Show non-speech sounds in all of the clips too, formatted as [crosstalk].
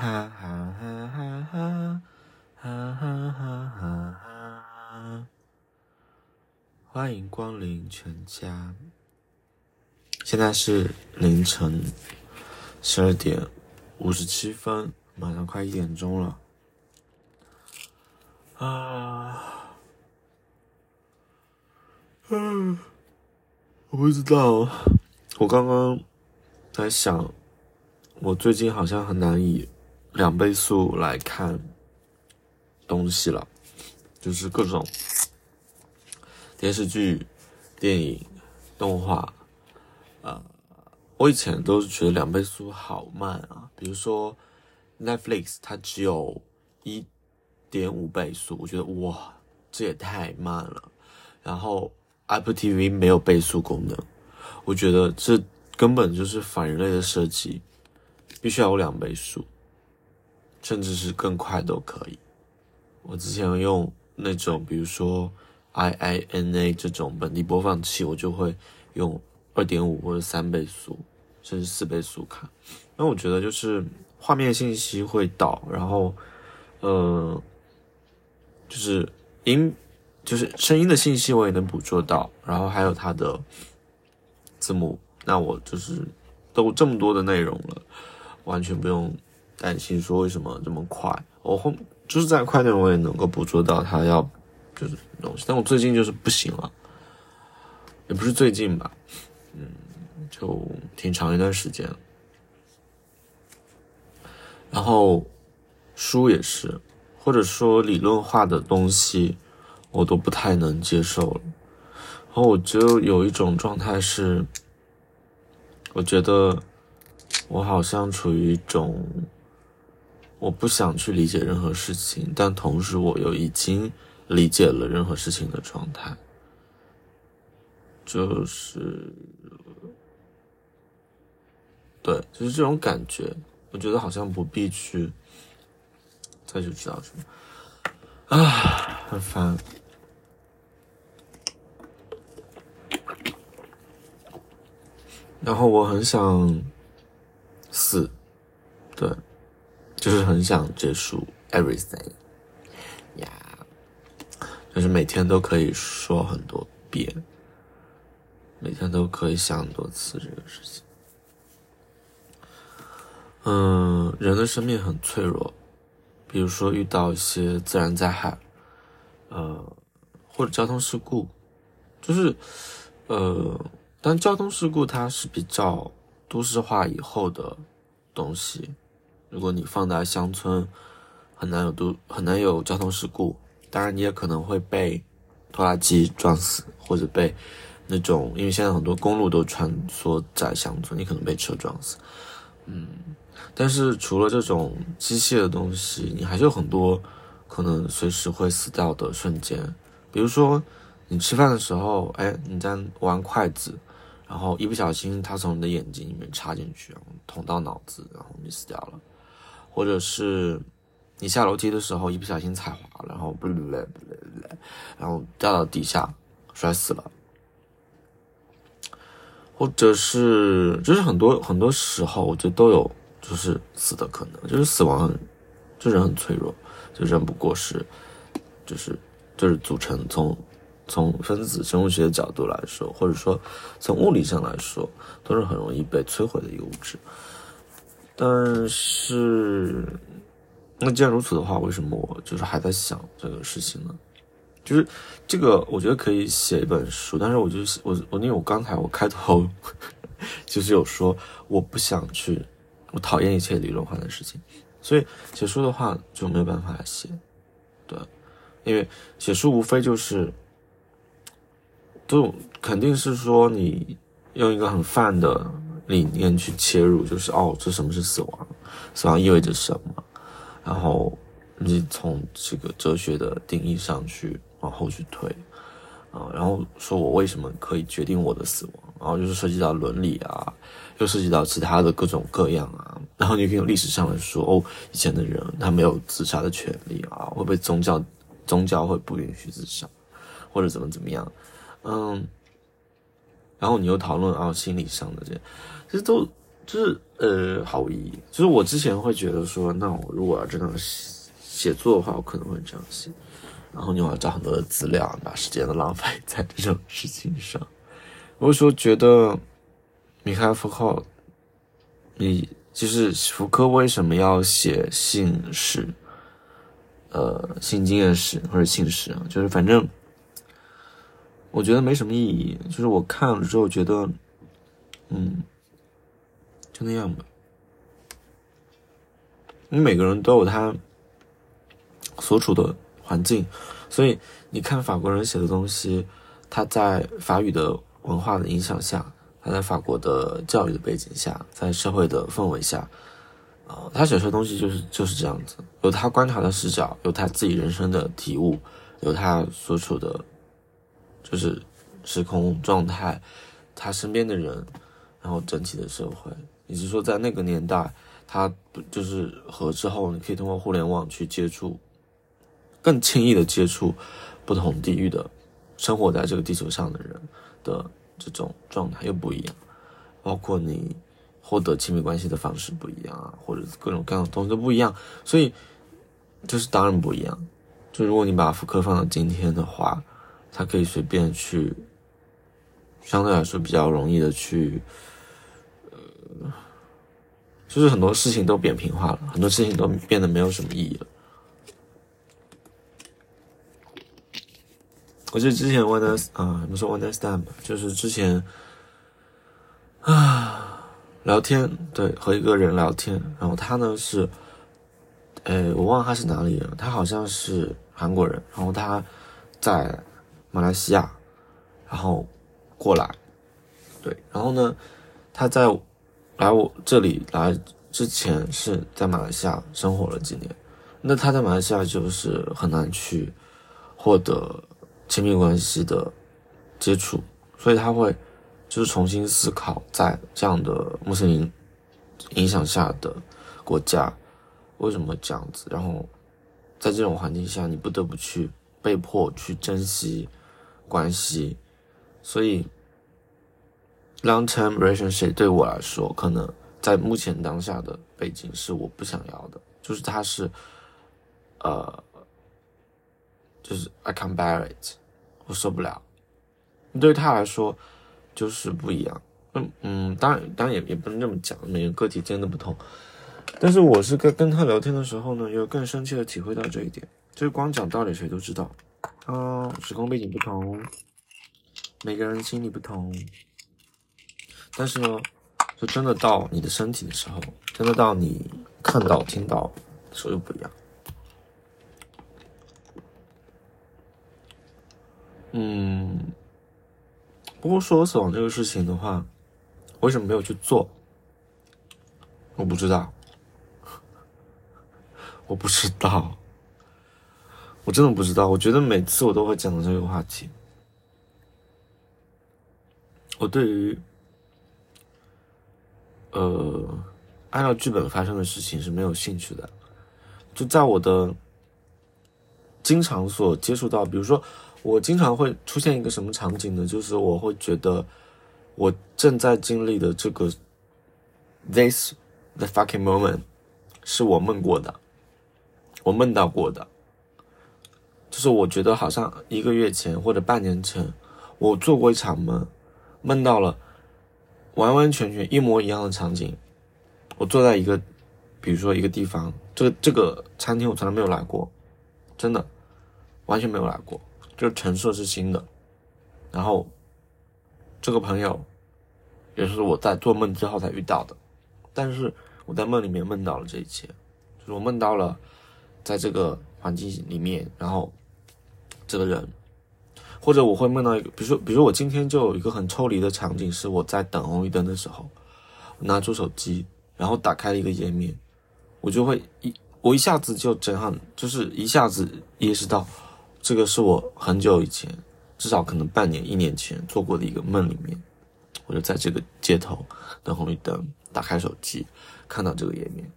哈哈哈哈哈哈哈哈哈哈欢迎光临全家。现在是凌晨十二点五十七分马上快一点钟了。啊嗯我不知道我刚刚在想我最近好像很难以两倍速来看东西了，就是各种电视剧、电影、动画，呃，我以前都是觉得两倍速好慢啊。比如说 Netflix，它只有一点五倍速，我觉得哇，这也太慢了。然后 Apple TV 没有倍速功能，我觉得这根本就是反人类的设计。必须要有两倍速，甚至是更快都可以。我之前用那种，比如说 I I N A 这种本地播放器，我就会用二点五或者三倍速，甚至四倍速看。那我觉得就是画面信息会导，然后，呃，就是音，就是声音的信息我也能捕捉到，然后还有它的字幕。那我就是都这么多的内容了。完全不用担心说为什么这么快，我后就是再快点我也能够捕捉到他要就是东西，但我最近就是不行了，也不是最近吧，嗯，就挺长一段时间。然后书也是，或者说理论化的东西，我都不太能接受了。然后我就有一种状态是，我觉得。我好像处于一种我不想去理解任何事情，但同时我又已经理解了任何事情的状态，就是对，就是这种感觉。我觉得好像不必去再去知道什么，啊，很烦。然后我很想。四，对，就是很想结束 everything，呀，就是每天都可以说很多遍，每天都可以想很多次这个事情。嗯，人的生命很脆弱，比如说遇到一些自然灾害，呃，或者交通事故，就是，呃，但交通事故它是比较都市化以后的。东西，如果你放在乡村，很难有都很难有交通事故。当然，你也可能会被拖拉机撞死，或者被那种，因为现在很多公路都穿梭在乡村，你可能被车撞死。嗯，但是除了这种机械的东西，你还是有很多可能随时会死掉的瞬间。比如说，你吃饭的时候，哎，你在玩筷子。然后一不小心，它从你的眼睛里面插进去，捅到脑子，然后你死掉了；或者是你下楼梯的时候一不小心踩滑，然后不嘞不嘞不嘞，然后掉到底下摔死了；或者是就是很多很多时候，我觉得都有就是死的可能，就是死亡，就人很脆弱，就人不过是就是就是组成从。从分子生物学的角度来说，或者说从物理上来说，都是很容易被摧毁的一个物质。但是，那既然如此的话，为什么我就是还在想这个事情呢？就是这个，我觉得可以写一本书。但是，我就我我因为我刚才我开头 [laughs] 就是有说我不想去，我讨厌一切理论化的事情，所以写书的话就没有办法写。对，因为写书无非就是。就肯定是说你用一个很泛的理念去切入，就是哦，这什么是死亡？死亡意味着什么？然后你从这个哲学的定义上去往后去推啊，然后说我为什么可以决定我的死亡？然后就是涉及到伦理啊，又涉及到其他的各种各样啊，然后你可以用历史上来说哦，以前的人他没有自杀的权利啊，会被宗教宗教会不允许自杀，或者怎么怎么样。嗯，然后你又讨论啊心理上的这，其实都就是呃毫无意义。就是我之前会觉得说，那我如果要真的写写作的话，我可能会这样写。然后你要找很多的资料，把时间都浪费在这种事情上。我说觉得米开福克，你就是福柯为什么要写姓史？呃，性经验史或者姓史啊，就是反正我觉得没什么意义。就是我看了之后觉得，嗯，就那样吧。你每个人都有他所处的环境，所以你看法国人写的东西，他在法语的文化的影响下，他在法国的教育的背景下，在社会的氛围下。他写出的东西就是就是这样子，有他观察的视角，有他自己人生的体悟，有他所处的，就是时空状态，他身边的人，然后整体的社会，你是说在那个年代，他就是和之后你可以通过互联网去接触，更轻易的接触不同地域的，生活在这个地球上的人的这种状态又不一样，包括你。获得亲密关系的方式不一样啊，或者各种各样的东西都不一样，所以就是当然不一样。就如果你把福柯放到今天的话，他可以随便去，相对来说比较容易的去，就是很多事情都扁平化了，很多事情都变得没有什么意义了。我记得之前 one night 啊，不是 one night stand，就是之前啊。聊天，对，和一个人聊天，然后他呢是，呃，我忘了他是哪里人，他好像是韩国人，然后他在马来西亚，然后过来，对，然后呢，他在来我这里来之前是在马来西亚生活了几年，那他在马来西亚就是很难去获得亲密关系的接触，所以他会。就是重新思考，在这样的穆斯林影响下的国家，为什么这样子？然后在这种环境下，你不得不去被迫去珍惜关系，所以 long term relationship 对我来说，可能在目前当下的背景是我不想要的，就是它是呃，就是 I can't bear it，我受不了。对他来说。就是不一样，嗯嗯，当然当然也也不能这么讲，每个个体间的不同。但是我是跟跟他聊天的时候呢，又更深切的体会到这一点，就是光讲道理谁都知道，啊，时空背景不同，每个人心理不同。但是呢，就真的到你的身体的时候，真的到你看到听到的时候又不一样。嗯。不过说死亡这个事情的话，为什么没有去做？我不知道，[laughs] 我不知道，我真的不知道。我觉得每次我都会讲到这个话题。我对于，呃，按照剧本发生的事情是没有兴趣的。就在我的经常所接触到，比如说。我经常会出现一个什么场景呢？就是我会觉得，我正在经历的这个，this the fucking moment，是我梦过的，我梦到过的，就是我觉得好像一个月前或者半年前，我做过一场梦，梦到了完完全全一模一样的场景，我坐在一个，比如说一个地方，这个这个餐厅我从来没有来过，真的，完全没有来过。就是陈设是新的，然后这个朋友也是我在做梦之后才遇到的，但是我在梦里面梦到了这一切，就是我梦到了在这个环境里面，然后这个人，或者我会梦到一个，比如说，比如说我今天就有一个很抽离的场景，是我在等红绿灯的时候，拿出手机，然后打开了一个页面，我就会一我一下子就震撼，就是一下子意识到。这个是我很久以前，至少可能半年、一年前做过的一个梦里面，我就在这个街头等红绿灯，打开手机，看到这个页面。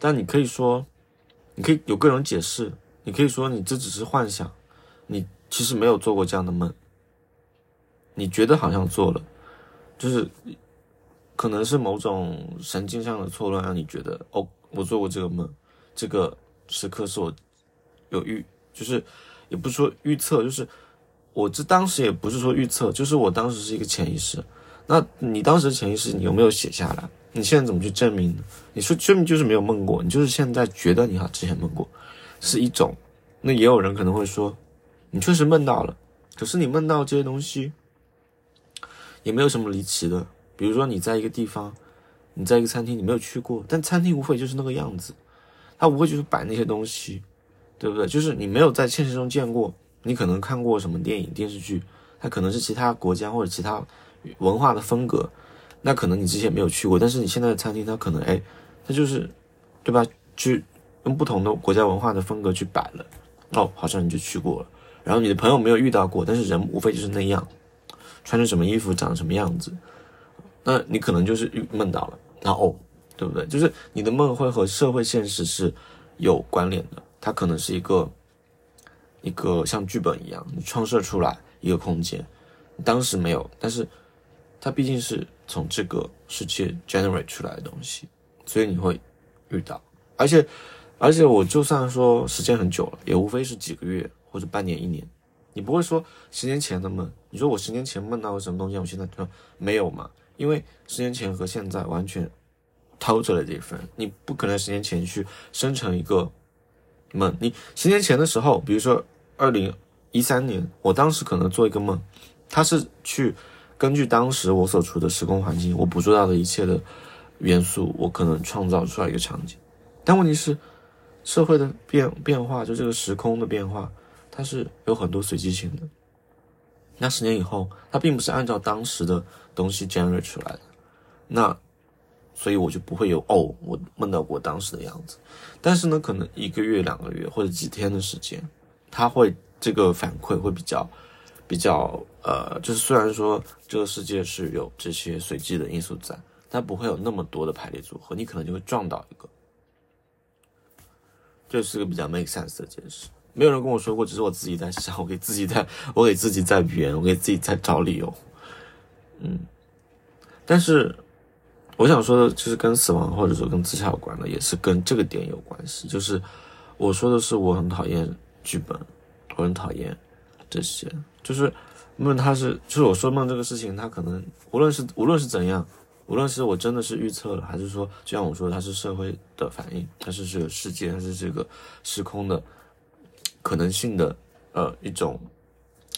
但你可以说，你可以有各种解释，你可以说你这只是幻想，你其实没有做过这样的梦。你觉得好像做了，就是可能是某种神经上的错乱，让你觉得哦，我做过这个梦，这个时刻是我有预，就是也不是说预测，就是我这当时也不是说预测，就是我当时是一个潜意识。那你当时潜意识你有没有写下来？你现在怎么去证明呢？你说证明就是没有梦过，你就是现在觉得你好之前梦过，是一种。那也有人可能会说，你确实梦到了，可是你梦到这些东西。也没有什么离奇的，比如说你在一个地方，你在一个餐厅，你没有去过，但餐厅无非就是那个样子，它无非就是摆那些东西，对不对？就是你没有在现实中见过，你可能看过什么电影电视剧，它可能是其他国家或者其他文化的风格，那可能你之前没有去过，但是你现在的餐厅它可能哎，它就是，对吧？去用不同的国家文化的风格去摆了，哦，好像你就去过了，然后你的朋友没有遇到过，但是人无非就是那样。穿着什么衣服，长什么样子，那你可能就是梦到了，然后，对不对？就是你的梦会和社会现实是有关联的，它可能是一个一个像剧本一样，你创设出来一个空间，当时没有，但是它毕竟是从这个世界 generate 出来的东西，所以你会遇到，而且而且我就算说时间很久了，也无非是几个月或者半年一年。你不会说十年前的梦？你说我十年前梦到过什么东西？我现在说没有嘛？因为十年前和现在完全偷着了这份，你不可能十年前去生成一个梦。你十年前的时候，比如说二零一三年，我当时可能做一个梦，它是去根据当时我所处的时空环境，我捕捉到的一切的元素，我可能创造出来一个场景。但问题是，社会的变变化，就这个时空的变化。它是有很多随机性的。那十年以后，它并不是按照当时的东西 generate 出来的。那，所以我就不会有哦，我梦到过当时的样子。但是呢，可能一个月、两个月或者几天的时间，它会这个反馈会比较比较呃，就是虽然说这个世界是有这些随机的因素在，但不会有那么多的排列组合，你可能就会撞到一个。这是个比较 make sense 的解释。没有人跟我说过，只是我自己在想，我给自己在，我给自己在圆，我给自己在找理由。嗯，但是我想说的，就是跟死亡或者说跟自杀有关的，也是跟这个点有关系。就是我说的是，我很讨厌剧本，我很讨厌这些。就是梦，他是，就是我说梦这个事情，他可能无论是无论是怎样，无论是我真的是预测了，还是说就像我说，它是社会的反应，它是这个世界，它是这个时空的。可能性的，呃，一种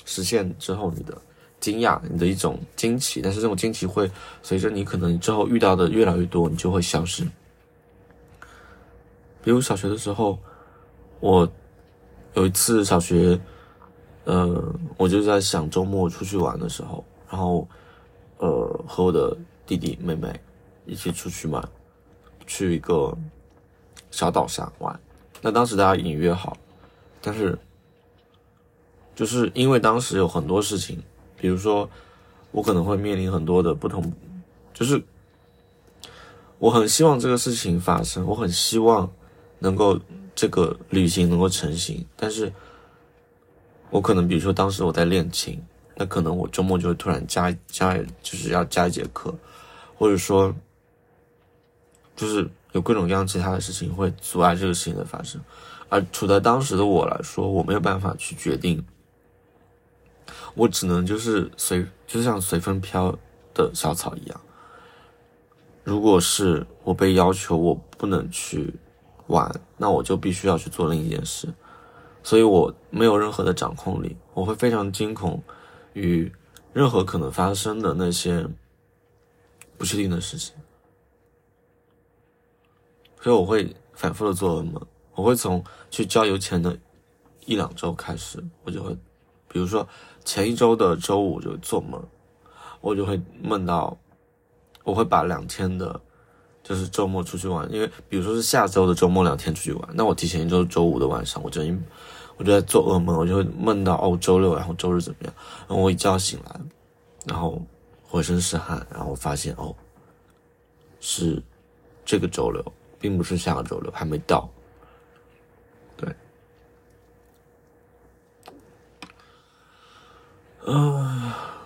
实现之后，你的惊讶，你的一种惊奇，但是这种惊奇会随着你可能之后遇到的越来越多，你就会消失。比如小学的时候，我有一次小学，呃，我就在想周末出去玩的时候，然后，呃，和我的弟弟妹妹一起出去嘛，去一个小岛上玩。那当时大家已经约好。但是，就是因为当时有很多事情，比如说，我可能会面临很多的不同，就是我很希望这个事情发生，我很希望能够这个旅行能够成行。但是，我可能比如说当时我在练琴，那可能我周末就会突然加加，就是要加一节课，或者说，就是有各种各样其他的事情会阻碍这个事情的发生。而处在当时的我来说，我没有办法去决定，我只能就是随，就像随风飘的小草一样。如果是我被要求我不能去玩，那我就必须要去做另一件事，所以我没有任何的掌控力，我会非常惊恐于任何可能发生的那些不确定的事情，所以我会反复的做噩梦。我会从去郊游前的一两周开始，我就会，比如说前一周的周五就做梦，我就会梦到，我会把两天的，就是周末出去玩，因为比如说是下周的周末两天出去玩，那我提前一周周五的晚上，我就我就在做噩梦，我就会梦到哦周六，然后周日怎么样，然后我一觉醒来，然后浑身是汗，然后发现哦，是这个周六，并不是下个周六，还没到。对，啊，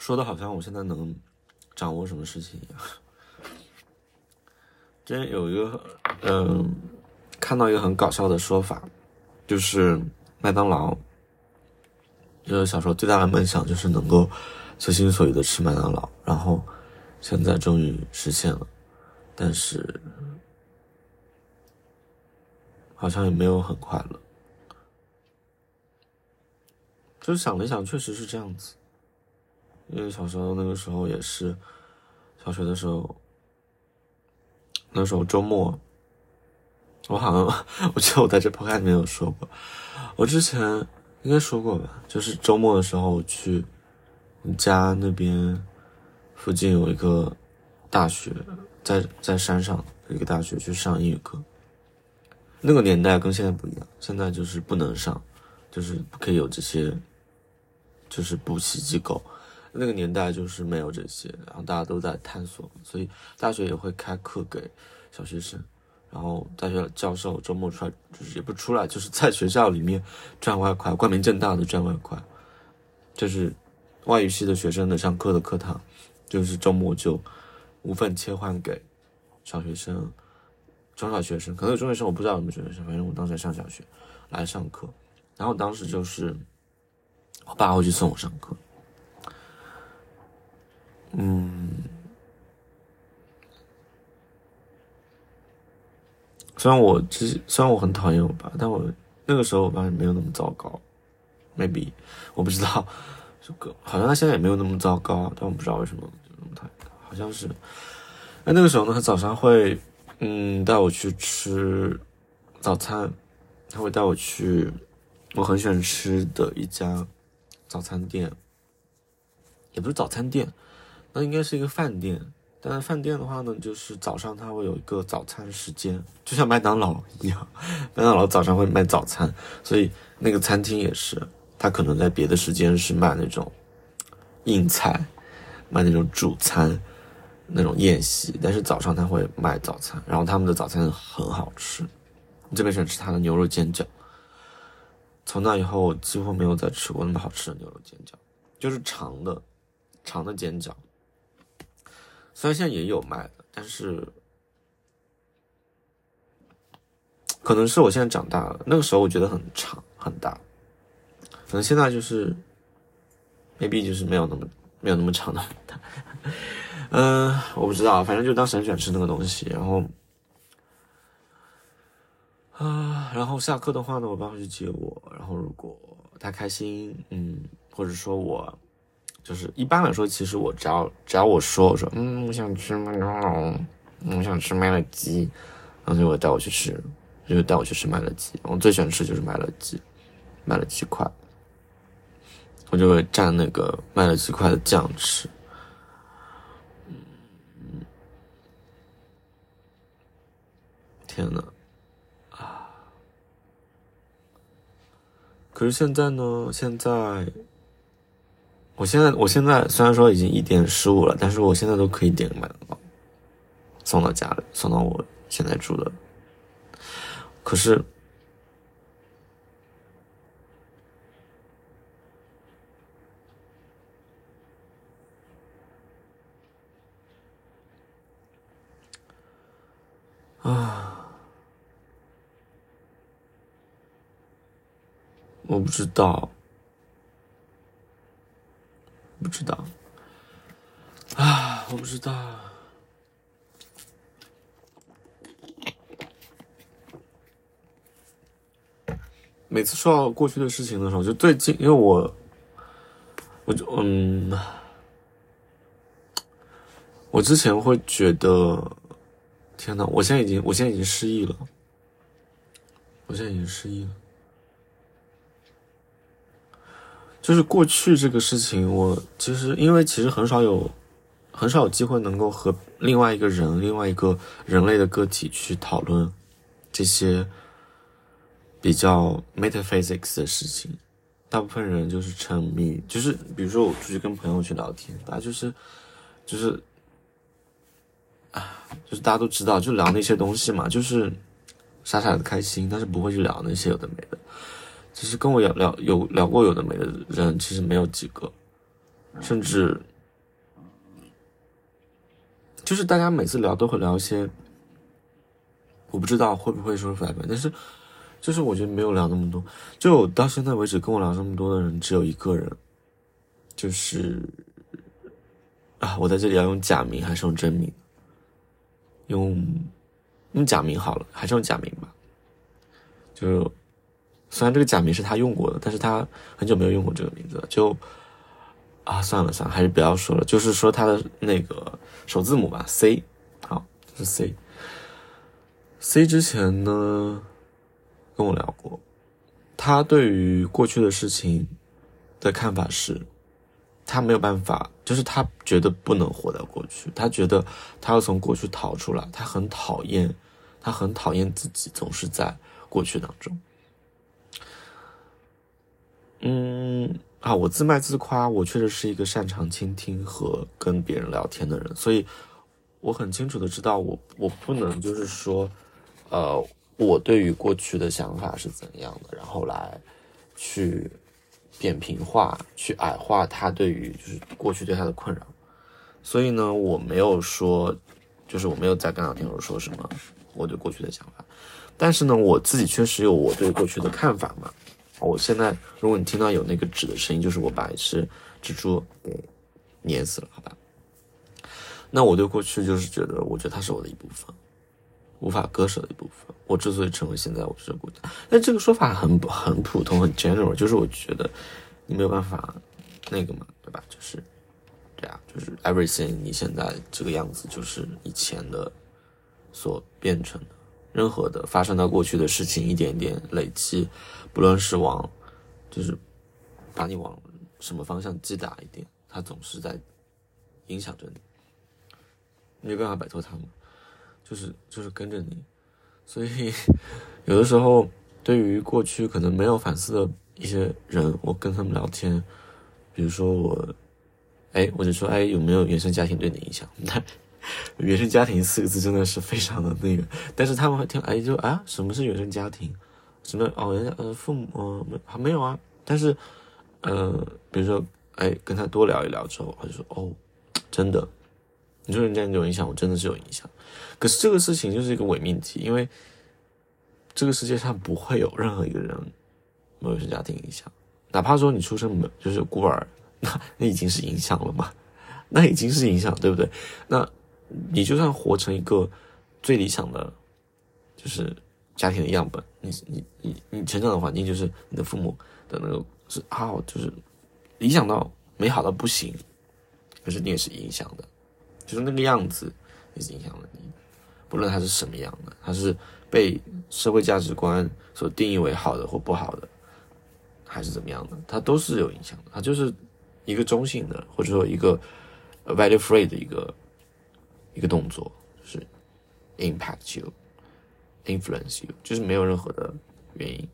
说的好像我现在能掌握什么事情一样。之前有一个，嗯，看到一个很搞笑的说法，就是麦当劳，就是小时候最大的梦想就是能够随心所欲的吃麦当劳，然后现在终于实现了，但是好像也没有很快乐。就是想了想，确实是这样子。因为小时候那个时候也是，小学的时候，那时候周末，我好像我记得我在这 podcast 里面有说过，我之前应该说过吧，就是周末的时候我去家那边附近有一个大学，在在山上一个大学去上英语课。那个年代跟现在不一样，现在就是不能上，就是不可以有这些，就是补习机构。那个年代就是没有这些，然后大家都在探索，所以大学也会开课给小学生，然后大学教授周末出来就是也不出来，就是在学校里面赚外快，光明正大的赚外快，就是外语系的学生的上课的课堂，就是周末就无缝切换给小学生、中小学生，可能有中学生我不知道有没有中学生，反正我当时上小学来上课，然后当时就是我爸会去送我上课。嗯，虽然我其实虽然我很讨厌我爸，但我那个时候我爸也没有那么糟糕，maybe 我不知道，这个好像他现在也没有那么糟糕，但我不知道为什么就那么讨厌，好像是。哎那个时候呢，他早上会嗯带我去吃早餐，他会带我去我很喜欢吃的一家早餐店，也不是早餐店。那应该是一个饭店，但是饭店的话呢，就是早上它会有一个早餐时间，就像麦当劳一样，麦当劳早上会卖早餐，所以那个餐厅也是，它可能在别的时间是卖那种硬菜，卖那种主餐，那种宴席，但是早上他会卖早餐，然后他们的早餐很好吃，特别喜欢吃他的牛肉煎饺，从那以后我几乎没有再吃过那么好吃的牛肉煎饺，就是长的，长的煎饺。虽然现在也有卖的，但是可能是我现在长大了。那个时候我觉得很长很大，可能现在就是，maybe 就是没有那么没有那么长的大。嗯，我不知道，反正就当时很喜欢吃那个东西。然后啊，然后下课的话呢，我爸会去接我。然后如果他开心，嗯，或者说我。就是一般来说，其实我只要只要我说我说嗯我想吃麦当劳，我想吃麦乐鸡，然后就会带我去吃，就会带我去吃麦乐鸡。我最喜欢吃就是麦乐鸡，麦乐鸡块，我就会蘸那个麦乐鸡块的酱吃。天呐，啊！可是现在呢？现在。我现在，我现在虽然说已经一点十五了，但是我现在都可以点个麦当劳，送到家里，送到我现在住的。可是，啊，我不知道。不知道，啊，我不知道。每次说到过去的事情的时候，就最近，因为我，我就嗯，我之前会觉得，天呐，我现在已经，我现在已经失忆了，我现在已经失忆了。就是过去这个事情，我其实因为其实很少有，很少有机会能够和另外一个人、另外一个人类的个体去讨论这些比较 metaphysics 的事情。大部分人就是沉迷，就是比如说我出去跟朋友去聊天，大家就是就是啊，就是大家都知道，就聊那些东西嘛，就是傻傻的开心，但是不会去聊那些有的没的。其实跟我聊聊有聊过有的没的人，其实没有几个，甚至就是大家每次聊都会聊一些，我不知道会不会说出来，但是就是我觉得没有聊那么多。就到现在为止跟我聊这么多的人只有一个人，就是啊，我在这里要用假名还是用真名？用用假名好了，还是用假名吧。就虽然这个假名是他用过的，但是他很久没有用过这个名字了，就。啊，算了算了，还是不要说了。就是说他的那个首字母吧，C，好，是 C。C 之前呢，跟我聊过，他对于过去的事情的看法是，他没有办法，就是他觉得不能活在过去，他觉得他要从过去逃出来，他很讨厌，他很讨厌自己总是在过去当中。嗯。啊，我自卖自夸，我确实是一个擅长倾听和跟别人聊天的人，所以我很清楚的知道，我我不能就是说，呃，我对于过去的想法是怎样的，然后来去扁平化、去矮化他对于就是过去对他的困扰，所以呢，我没有说，就是我没有在跟聊天时候说什么我对过去的想法，但是呢，我自己确实有我对过去的看法嘛。我现在，如果你听到有那个纸的声音，就是我把一只蜘蛛给碾死了，好吧？那我对过去就是觉得，我觉得它是我的一部分，无法割舍的一部分。我之所以成为现在我这个国家，但这个说法很很普通，很 general，就是我觉得你没有办法那个嘛，对吧？就是，对啊，就是 everything，你现在这个样子就是以前的所变成的，任何的发生到过去的事情，一点点累积。不论是往，就是把你往什么方向击打一点，它总是在影响着你，没办法摆脱它们，就是就是跟着你，所以 [laughs] 有的时候对于过去可能没有反思的一些人，我跟他们聊天，比如说我，哎，我就说，哎，有没有原生家庭对你影响？[laughs] [laughs] 原生家庭四个字真的是非常的那个，但是他们会听，哎，就啊，什么是原生家庭？什么哦，人家呃父母呃没还没有啊，但是，呃，比如说哎跟他多聊一聊之后，他就说哦，真的，你说人家有影响，我真的是有影响。可是这个事情就是一个伪命题，因为这个世界上不会有任何一个人没有原生家庭影响，哪怕说你出生没就是孤儿，那那已经是影响了嘛，那已经是影响，对不对？那你就算活成一个最理想的，就是。家庭的样本，你你你你成长的环境就是你的父母的那个是好，就是理想到美好到不行，可是你也是影响的，就是那个样子也是影响了你，不论它是什么样的，它是被社会价值观所定义为好的或不好的，还是怎么样的，它都是有影响的，它就是一个中性的或者说一个 value free 的一个一个动作，就是 impact you。influence you，就是没有任何的原因。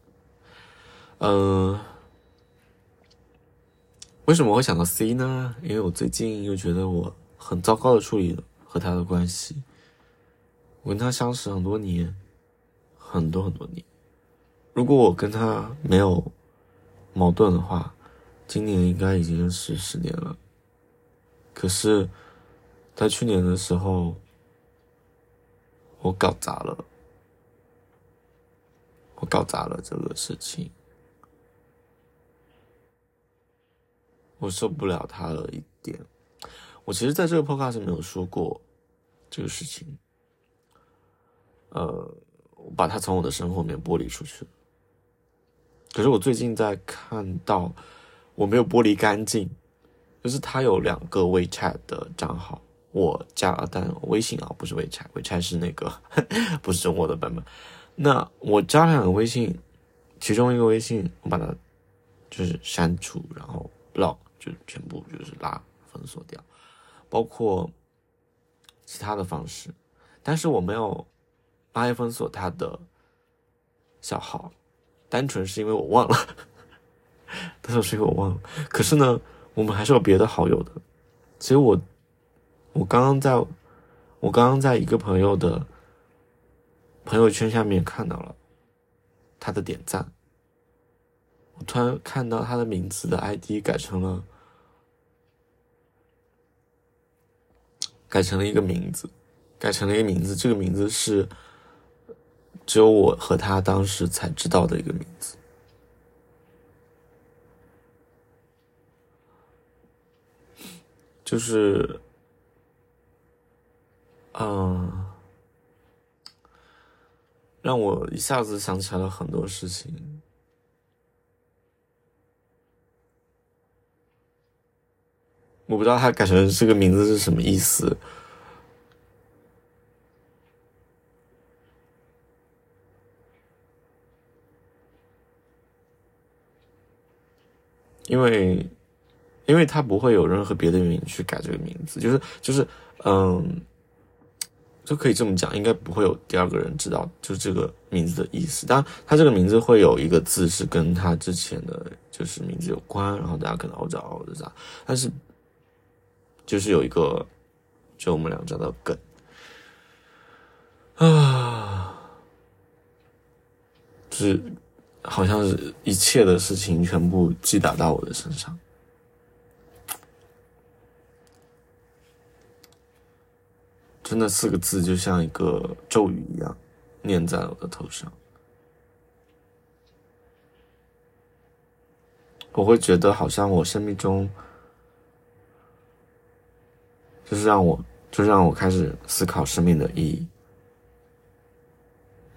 嗯，为什么会想到 C 呢？因为我最近又觉得我很糟糕的处理和他的关系。我跟他相识很多年，很多很多年。如果我跟他没有矛盾的话，今年应该已经是十年了。可是，在去年的时候，我搞砸了。我搞砸了这个事情，我受不了他了一点。我其实在这个 podcast 没有说过这个事情，呃，我把他从我的生活里面剥离出去。可是我最近在看到，我没有剥离干净，就是他有两个 WeChat 的账号，我加了，但微信啊不是 WeChat，WeChat 是那个 [laughs] 不是中国的版本。那我加了两个微信，其中一个微信我把它就是删除，然后 block 就全部就是拉封锁掉，包括其他的方式，但是我没有拉黑封锁他的小号，单纯是因为我忘了，[laughs] 单纯是因为我忘了。可是呢，我们还是有别的好友的。所以我我刚刚在，我刚刚在一个朋友的。朋友圈下面看到了他的点赞，我突然看到他的名字的 ID 改成了改成了一个名字，改成了一个名字。这个名字是只有我和他当时才知道的一个名字。就是，嗯，让我一下子想起来了很多事情。我不知道他改成这个名字是什么意思，因为，因为他不会有任何别的原因去改这个名字，就是就是，嗯，就可以这么讲，应该不会有第二个人知道，就这个名字的意思。当然，他这个名字会有一个字是跟他之前的就是名字有关，然后大家可能熬着熬着啥，但是。就是有一个，就我们俩找到梗啊，就是好像是一切的事情全部击打到我的身上，就那四个字就像一个咒语一样，念在我的头上，我会觉得好像我生命中。就是让我，就让我开始思考生命的意义。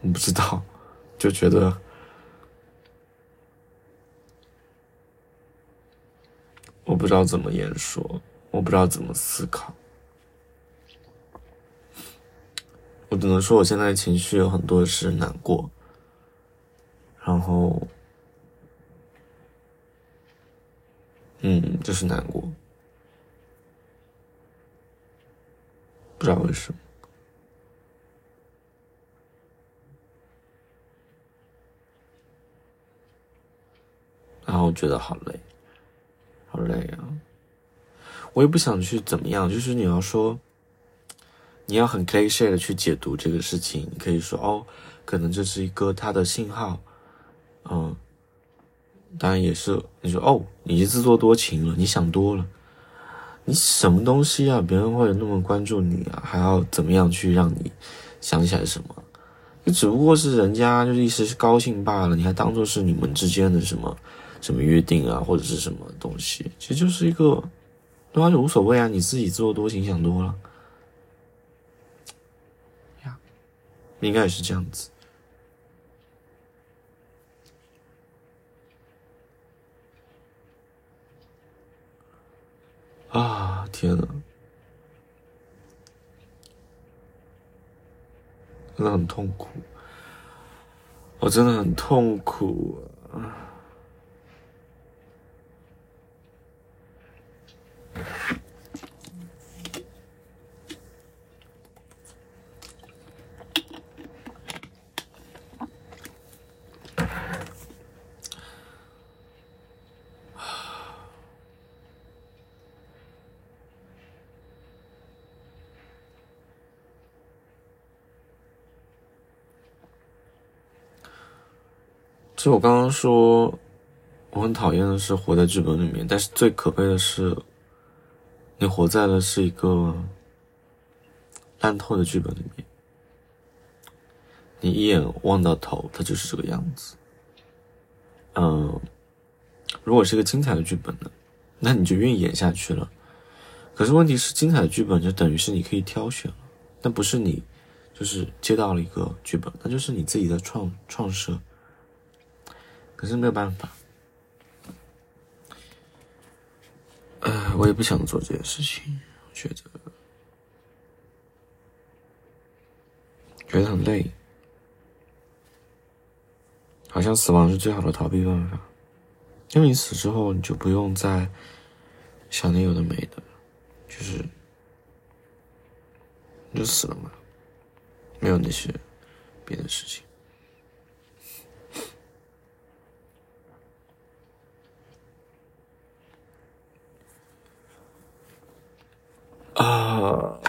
我不知道，就觉得我不知道怎么言说，我不知道怎么思考。我只能说，我现在情绪有很多是难过，然后，嗯，就是难过。不知道为什么，然后我觉得好累，好累啊！我也不想去怎么样，就是你要说，你要很 cliche 的去解读这个事情，你可以说哦，可能这是一个他的信号，嗯，当然也是你说哦，你自作多情了，你想多了。你什么东西啊？别人会那么关注你啊？还要怎么样去让你想起来什么？你只不过是人家就是一时高兴罢了，你还当做是你们之间的什么什么约定啊，或者是什么东西？其实就是一个，对啊，就无所谓啊，你自己自作多情想多了应该也是这样子。啊天呐，真的很痛苦，我真的很痛苦啊。其实我刚刚说，我很讨厌的是活在剧本里面，但是最可悲的是，你活在的是一个烂透的剧本里面，你一眼望到头，它就是这个样子。嗯，如果是一个精彩的剧本呢，那你就愿意演下去了。可是问题是，精彩的剧本就等于是你可以挑选了，那不是你，就是接到了一个剧本，那就是你自己的创创设。可是没有办法，呃，我也不想做这件事情，我觉得。觉得很累，好像死亡是最好的逃避办法，因为你死之后，你就不用再想那有的没的，就是你就死了嘛，没有那些别的事情。啊！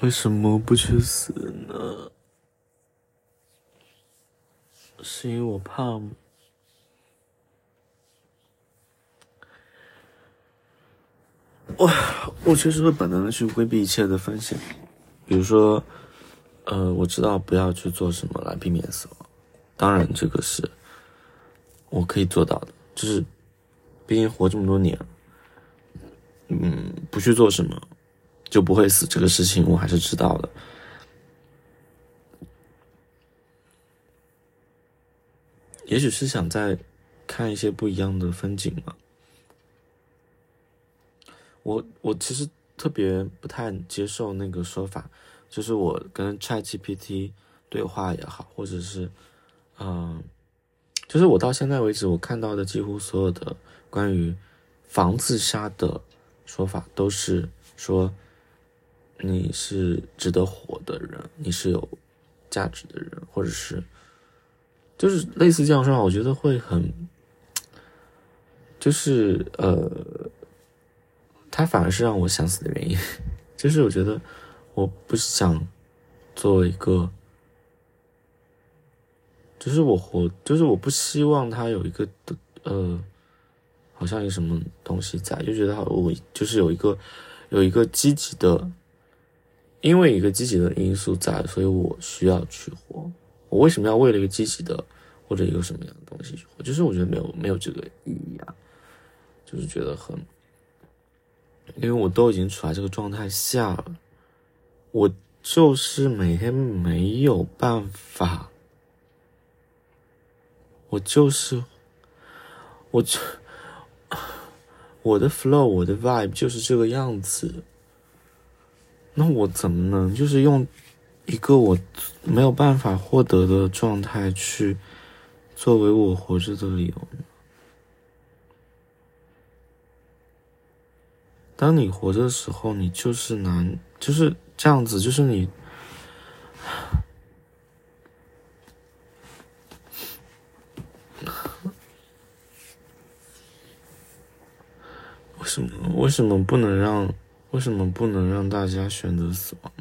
为什么不去死呢？是因为我怕吗？我确实会本能的去规避一切的风险，比如说，呃，我知道不要去做什么来避免死亡，当然这个是我可以做到的，就是毕竟活这么多年，嗯，不去做什么就不会死，这个事情我还是知道的。也许是想再看一些不一样的风景嘛。我我其实特别不太接受那个说法，就是我跟 ChatGPT 对话也好，或者是，嗯，就是我到现在为止我看到的几乎所有的关于防自杀的说法，都是说你是值得活的人，你是有价值的人，或者是。就是类似这样说话，我觉得会很，就是呃，他反而是让我想死的原因。就是我觉得我不想作为一个，就是我活，就是我不希望他有一个呃，好像有什么东西在，就觉得我就是有一个有一个积极的，因为一个积极的因素在，所以我需要去活。我为什么要为了一个积极的或者一个什么样的东西去活？就是我觉得没有没有这个意义啊，就是觉得很，因为我都已经处在这个状态下了，我就是每天没有办法，我就是，我就我的 flow，我的 vibe 就是这个样子，那我怎么能就是用？一个我没有办法获得的状态，去作为我活着的理由呢。当你活着的时候，你就是难，就是这样子，就是你为什么？为什么不能让？为什么不能让大家选择死亡？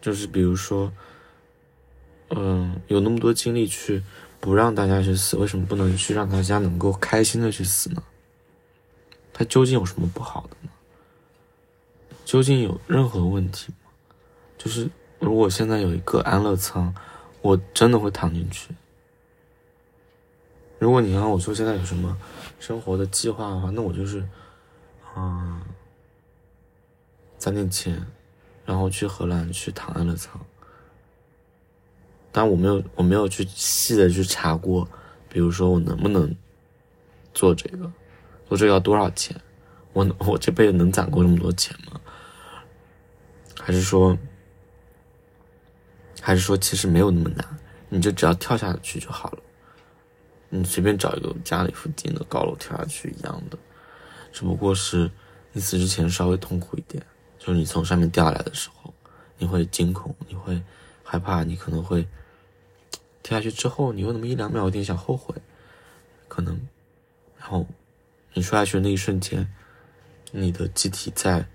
就是比如说，嗯，有那么多精力去不让大家去死，为什么不能去让大家能够开心的去死呢？它究竟有什么不好的呢？究竟有任何问题吗？就是如果现在有一个安乐舱，我真的会躺进去。如果你让我说现在有什么生活的计划的话，那我就是，嗯，攒点钱。然后去荷兰去躺安乐舱，但我没有我没有去细的去查过，比如说我能不能做这个，我这要多少钱？我我这辈子能攒够这么多钱吗？还是说，还是说其实没有那么难，你就只要跳下去就好了，你随便找一个家里附近的高楼跳下去一样的，只不过是你死之前稍微痛苦一点。就是你从上面掉下来的时候，你会惊恐，你会害怕，你可能会跳下去之后，你有那么一两秒有点小后悔，可能，然后你摔下去的那一瞬间，你的机体在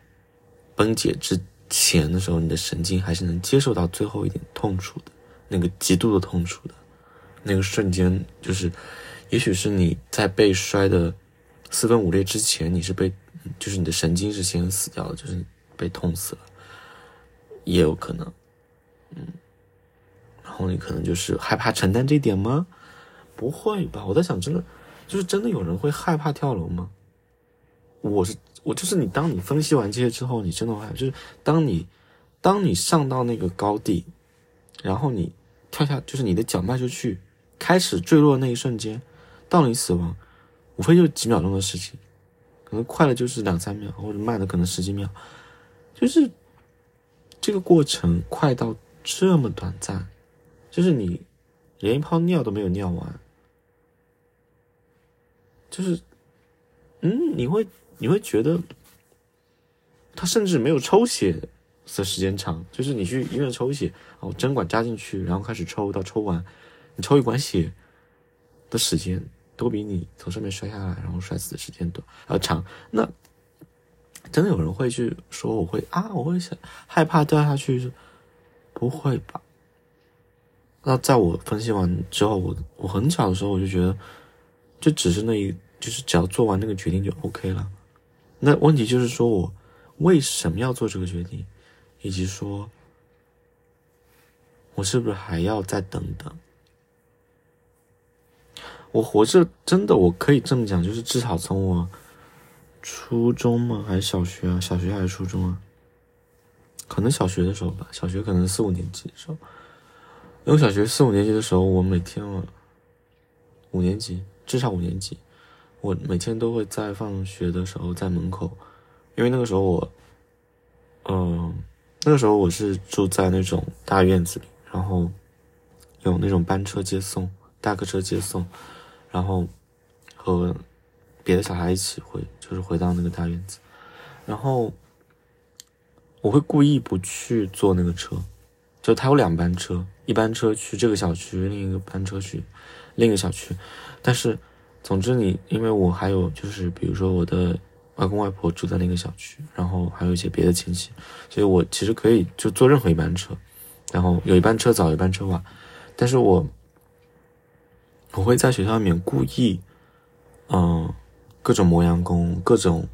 崩解之前的时候，你的神经还是能接受到最后一点痛楚的，那个极度的痛楚的，那个瞬间，就是，也许是你在被摔的四分五裂之前，你是被，就是你的神经是先死掉的，就是。被痛死了，也有可能，嗯，然后你可能就是害怕承担这点吗？不会吧？我在想，真的就是真的有人会害怕跳楼吗？我是我就是你，当你分析完这些之后，你真的会就是当你当你上到那个高地，然后你跳下，就是你的脚迈出去，开始坠落那一瞬间，到你死亡，无非就几秒钟的事情，可能快的就是两三秒，或者慢的可能十几秒。就是这个过程快到这么短暂，就是你连一泡尿都没有尿完，就是嗯，你会你会觉得他甚至没有抽血的时间长，就是你去医院抽血，哦针管扎进去，然后开始抽到抽完，你抽一管血的时间都比你从上面摔下来然后摔死的时间短要长。那真的有人会去说我会啊，我会害怕掉下去，不会吧？那在我分析完之后，我我很小的时候我就觉得，就只是那一，就是只要做完那个决定就 OK 了。那问题就是说我为什么要做这个决定，以及说，我是不是还要再等等？我活着真的，我可以这么讲，就是至少从我初中吗？还是小学啊？小学还是初中啊？可能小学的时候吧，小学可能四五年级的时候。因为小学四五年级的时候，我每天啊，五年级至少五年级，我每天都会在放学的时候在门口，因为那个时候我，嗯，那个时候我是住在那种大院子里，然后有那种班车接送，大客车接送，然后和别的小孩一起回，就是回到那个大院子，然后我会故意不去坐那个车。就他有两班车，一班车去这个小区，另一个班车去另一个小区。但是，总之你因为我还有就是，比如说我的外公外婆住在那个小区，然后还有一些别的亲戚，所以我其实可以就坐任何一班车，然后有一班车早，一班车晚。但是我我会在学校里面故意，嗯，各种磨洋工，各种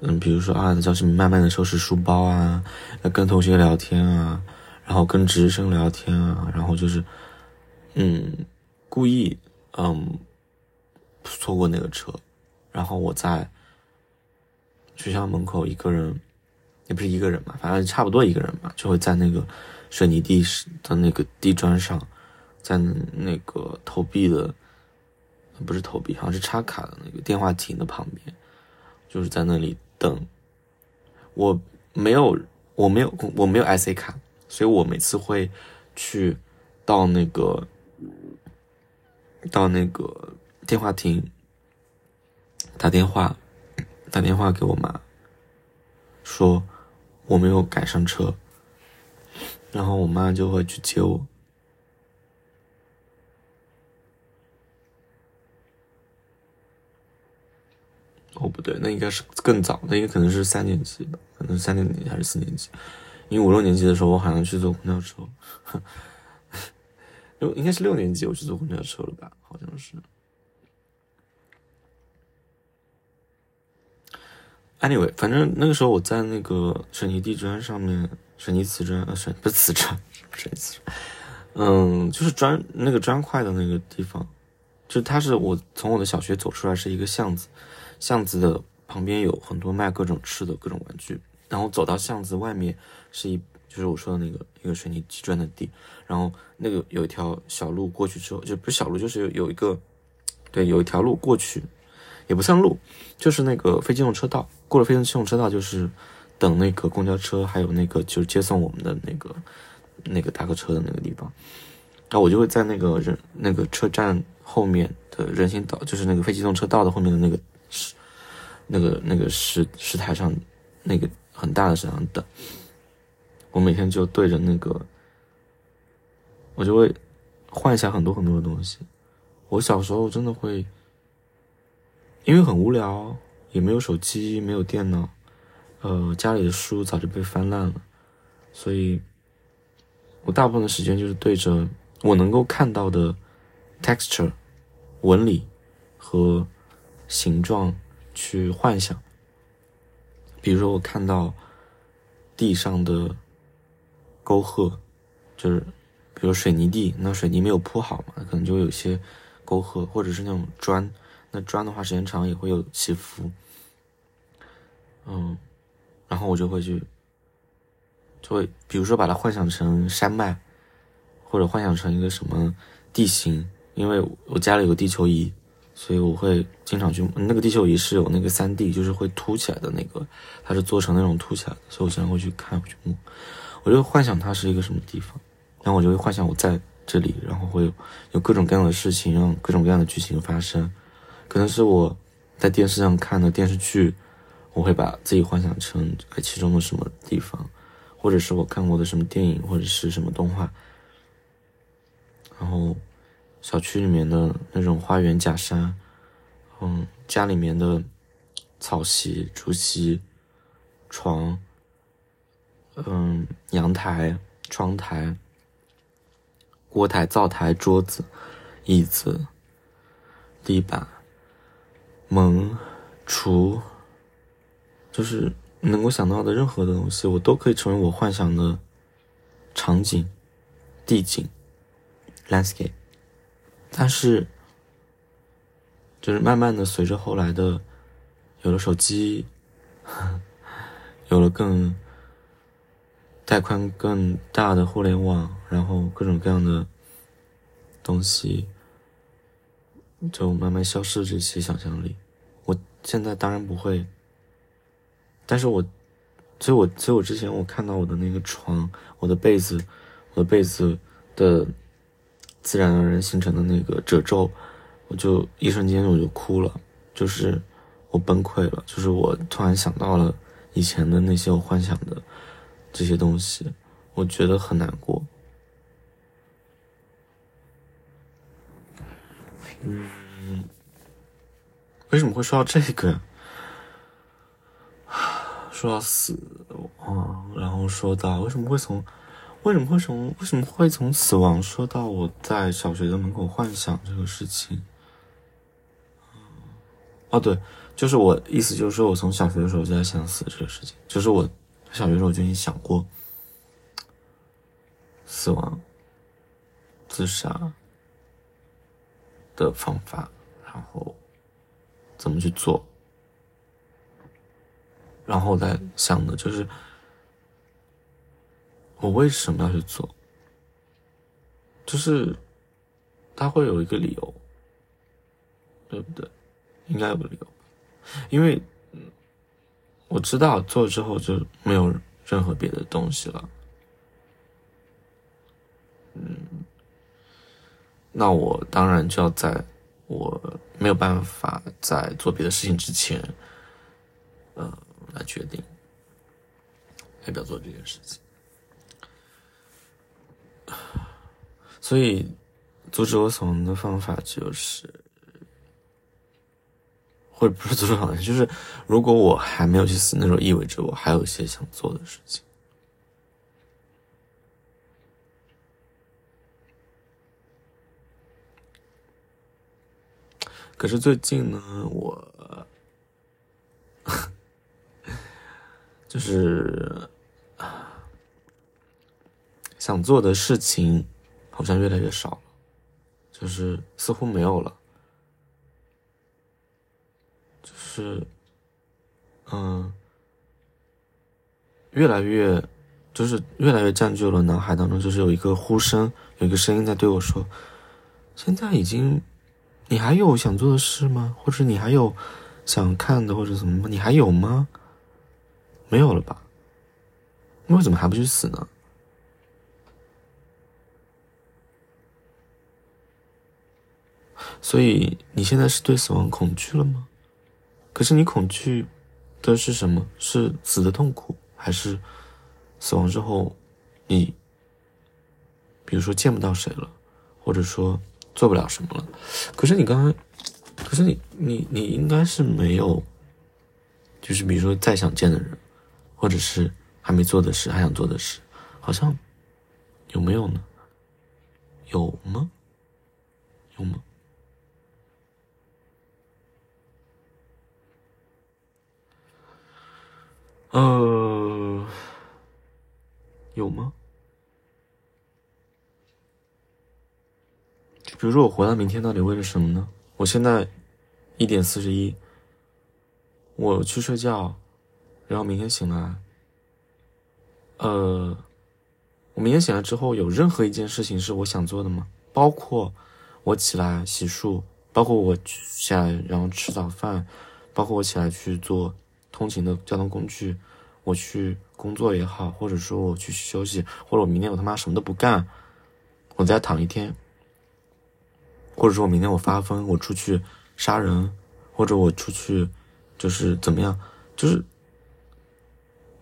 嗯，比如说啊，在教室里慢慢的收拾书包啊，跟同学聊天啊。然后跟值日生聊天啊，然后就是，嗯，故意嗯错过那个车，然后我在学校门口一个人，也不是一个人嘛，反正差不多一个人嘛，就会在那个水泥地的那个地砖上，在那个投币的，不是投币，好像是插卡的那个电话亭的旁边，就是在那里等。我没有，我没有，我没有 IC 卡。所以我每次会去到那个到那个电话亭打电话打电话给我妈，说我没有赶上车，然后我妈就会去接我。哦，不对，那应该是更早，那应该可能是三年级吧，可能三年级还是四年级。因为五六年级的时候，我好像去坐公交车，[laughs] 六应该是六年级我去坐公交车了吧？好像是。Anyway，反正那个时候我在那个水泥地砖上面，水泥瓷砖呃水 [laughs] 不是瓷砖，水泥瓷砖，嗯，就是砖那个砖块的那个地方，就它是我从我的小学走出来是一个巷子，巷子的旁边有很多卖各种吃的各种玩具。然后走到巷子外面，是一就是我说的那个一个水泥地砖的地，然后那个有一条小路过去之后，就不是小路，就是有一个，对，有一条路过去，也不算路，就是那个非机动车道。过了非机动车道，就是等那个公交车，还有那个就是接送我们的那个那个大客车的那个地方。然后我就会在那个人那个车站后面的人行道，就是那个非机动车道的后面的那个石那个那个石石台上那个。很大的石上等，我每天就对着那个，我就会幻想很多很多的东西。我小时候真的会，因为很无聊，也没有手机，没有电脑，呃，家里的书早就被翻烂了，所以，我大部分的时间就是对着我能够看到的 texture 纹理和形状去幻想。比如说，我看到地上的沟壑，就是比如水泥地，那水泥没有铺好嘛，可能就有些沟壑，或者是那种砖，那砖的话时间长也会有起伏。嗯，然后我就会去，就会比如说把它幻想成山脉，或者幻想成一个什么地形，因为我家里有地球仪。所以我会经常去那个地球仪是有那个三 D，就是会凸起来的那个，它是做成那种凸起来的，所以我经常会去看去摸，我就幻想它是一个什么地方，然后我就会幻想我在这里，然后会有有各种各样的事情，让各种各样的剧情发生，可能是我在电视上看的电视剧，我会把自己幻想成其中的什么地方，或者是我看过的什么电影或者是什么动画，然后。小区里面的那种花园假山，嗯，家里面的草席、竹席，床，嗯，阳台、窗台、锅台、灶台、桌子、椅子、地板、萌、厨，就是能够想到的任何的东西，我都可以成为我幻想的场景、地景、landscape。但是，就是慢慢的随着后来的有了手机。[laughs] 有了更带宽更大的互联网，然后各种各样的东西，就慢慢消失这些想象力。现在当然不会，但是我，所以我所以我之前我看到我的那个床，我的被子，我的被子的自然而然形成的那个褶皱，我就一瞬间我就哭了，就是。我崩溃了，就是我突然想到了以前的那些我幻想的这些东西，我觉得很难过。嗯，为什么会说到这个？[sighs] 说到死亡，然后说到为什么会从为什么会从为什么会从死亡说到我在小学的门口幻想这个事情？哦，对。就是我意思，就是说我从小学的时候就在想死这个事情。就是我小学的时候就已经想过死亡、自杀的方法，然后怎么去做。然后在想的就是我为什么要去做，就是他会有一个理由，对不对？应该有个理由。因为，我知道做了之后就没有任何别的东西了。嗯，那我当然就要在我没有办法在做别的事情之前，呃，来决定要不要做这件事情。所以，阻止我死亡的方法就是。或者不是做这好就是如果我还没有去死，那时候意味着我还有一些想做的事情。可是最近呢，我就是想做的事情好像越来越少了，就是似乎没有了。就是，嗯，越来越，就是越来越占据了脑海当中，就是有一个呼声，有一个声音在对我说：“现在已经，你还有想做的事吗？或者你还有想看的，或者什么吗？你还有吗？没有了吧？那为什么还不去死呢？所以你现在是对死亡恐惧了吗？”可是你恐惧的是什么？是死的痛苦，还是死亡之后你，比如说见不到谁了，或者说做不了什么了？可是你刚刚，可是你你你应该是没有，就是比如说再想见的人，或者是还没做的事，还想做的事，好像有没有呢？有吗？有吗？呃，有吗？比如说，我活到明天到底为了什么呢？我现在一点四十一，我去睡觉，然后明天醒来，呃，我明天醒来之后有任何一件事情是我想做的吗？包括我起来洗漱，包括我起来然后吃早饭，包括我起来去做。通勤的交通工具，我去工作也好，或者说我去休息，或者我明天我他妈什么都不干，我再躺一天，或者说我明天我发疯，我出去杀人，或者我出去就是怎么样，就是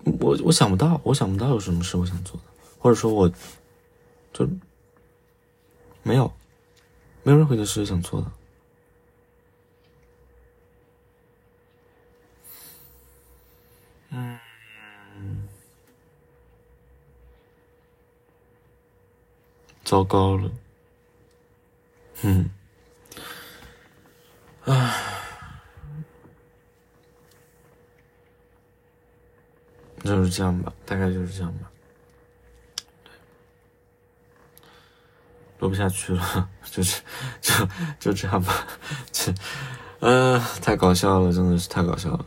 我我想不到，我想不到有什么事我想做的，或者说我就没有没有任何一件事想做的。嗯，糟糕了。嗯，唉，就是这样吧，大概就是这样吧。录不下去了，[laughs] 就是就就这样吧，这，嗯，太搞笑了，真的是太搞笑了。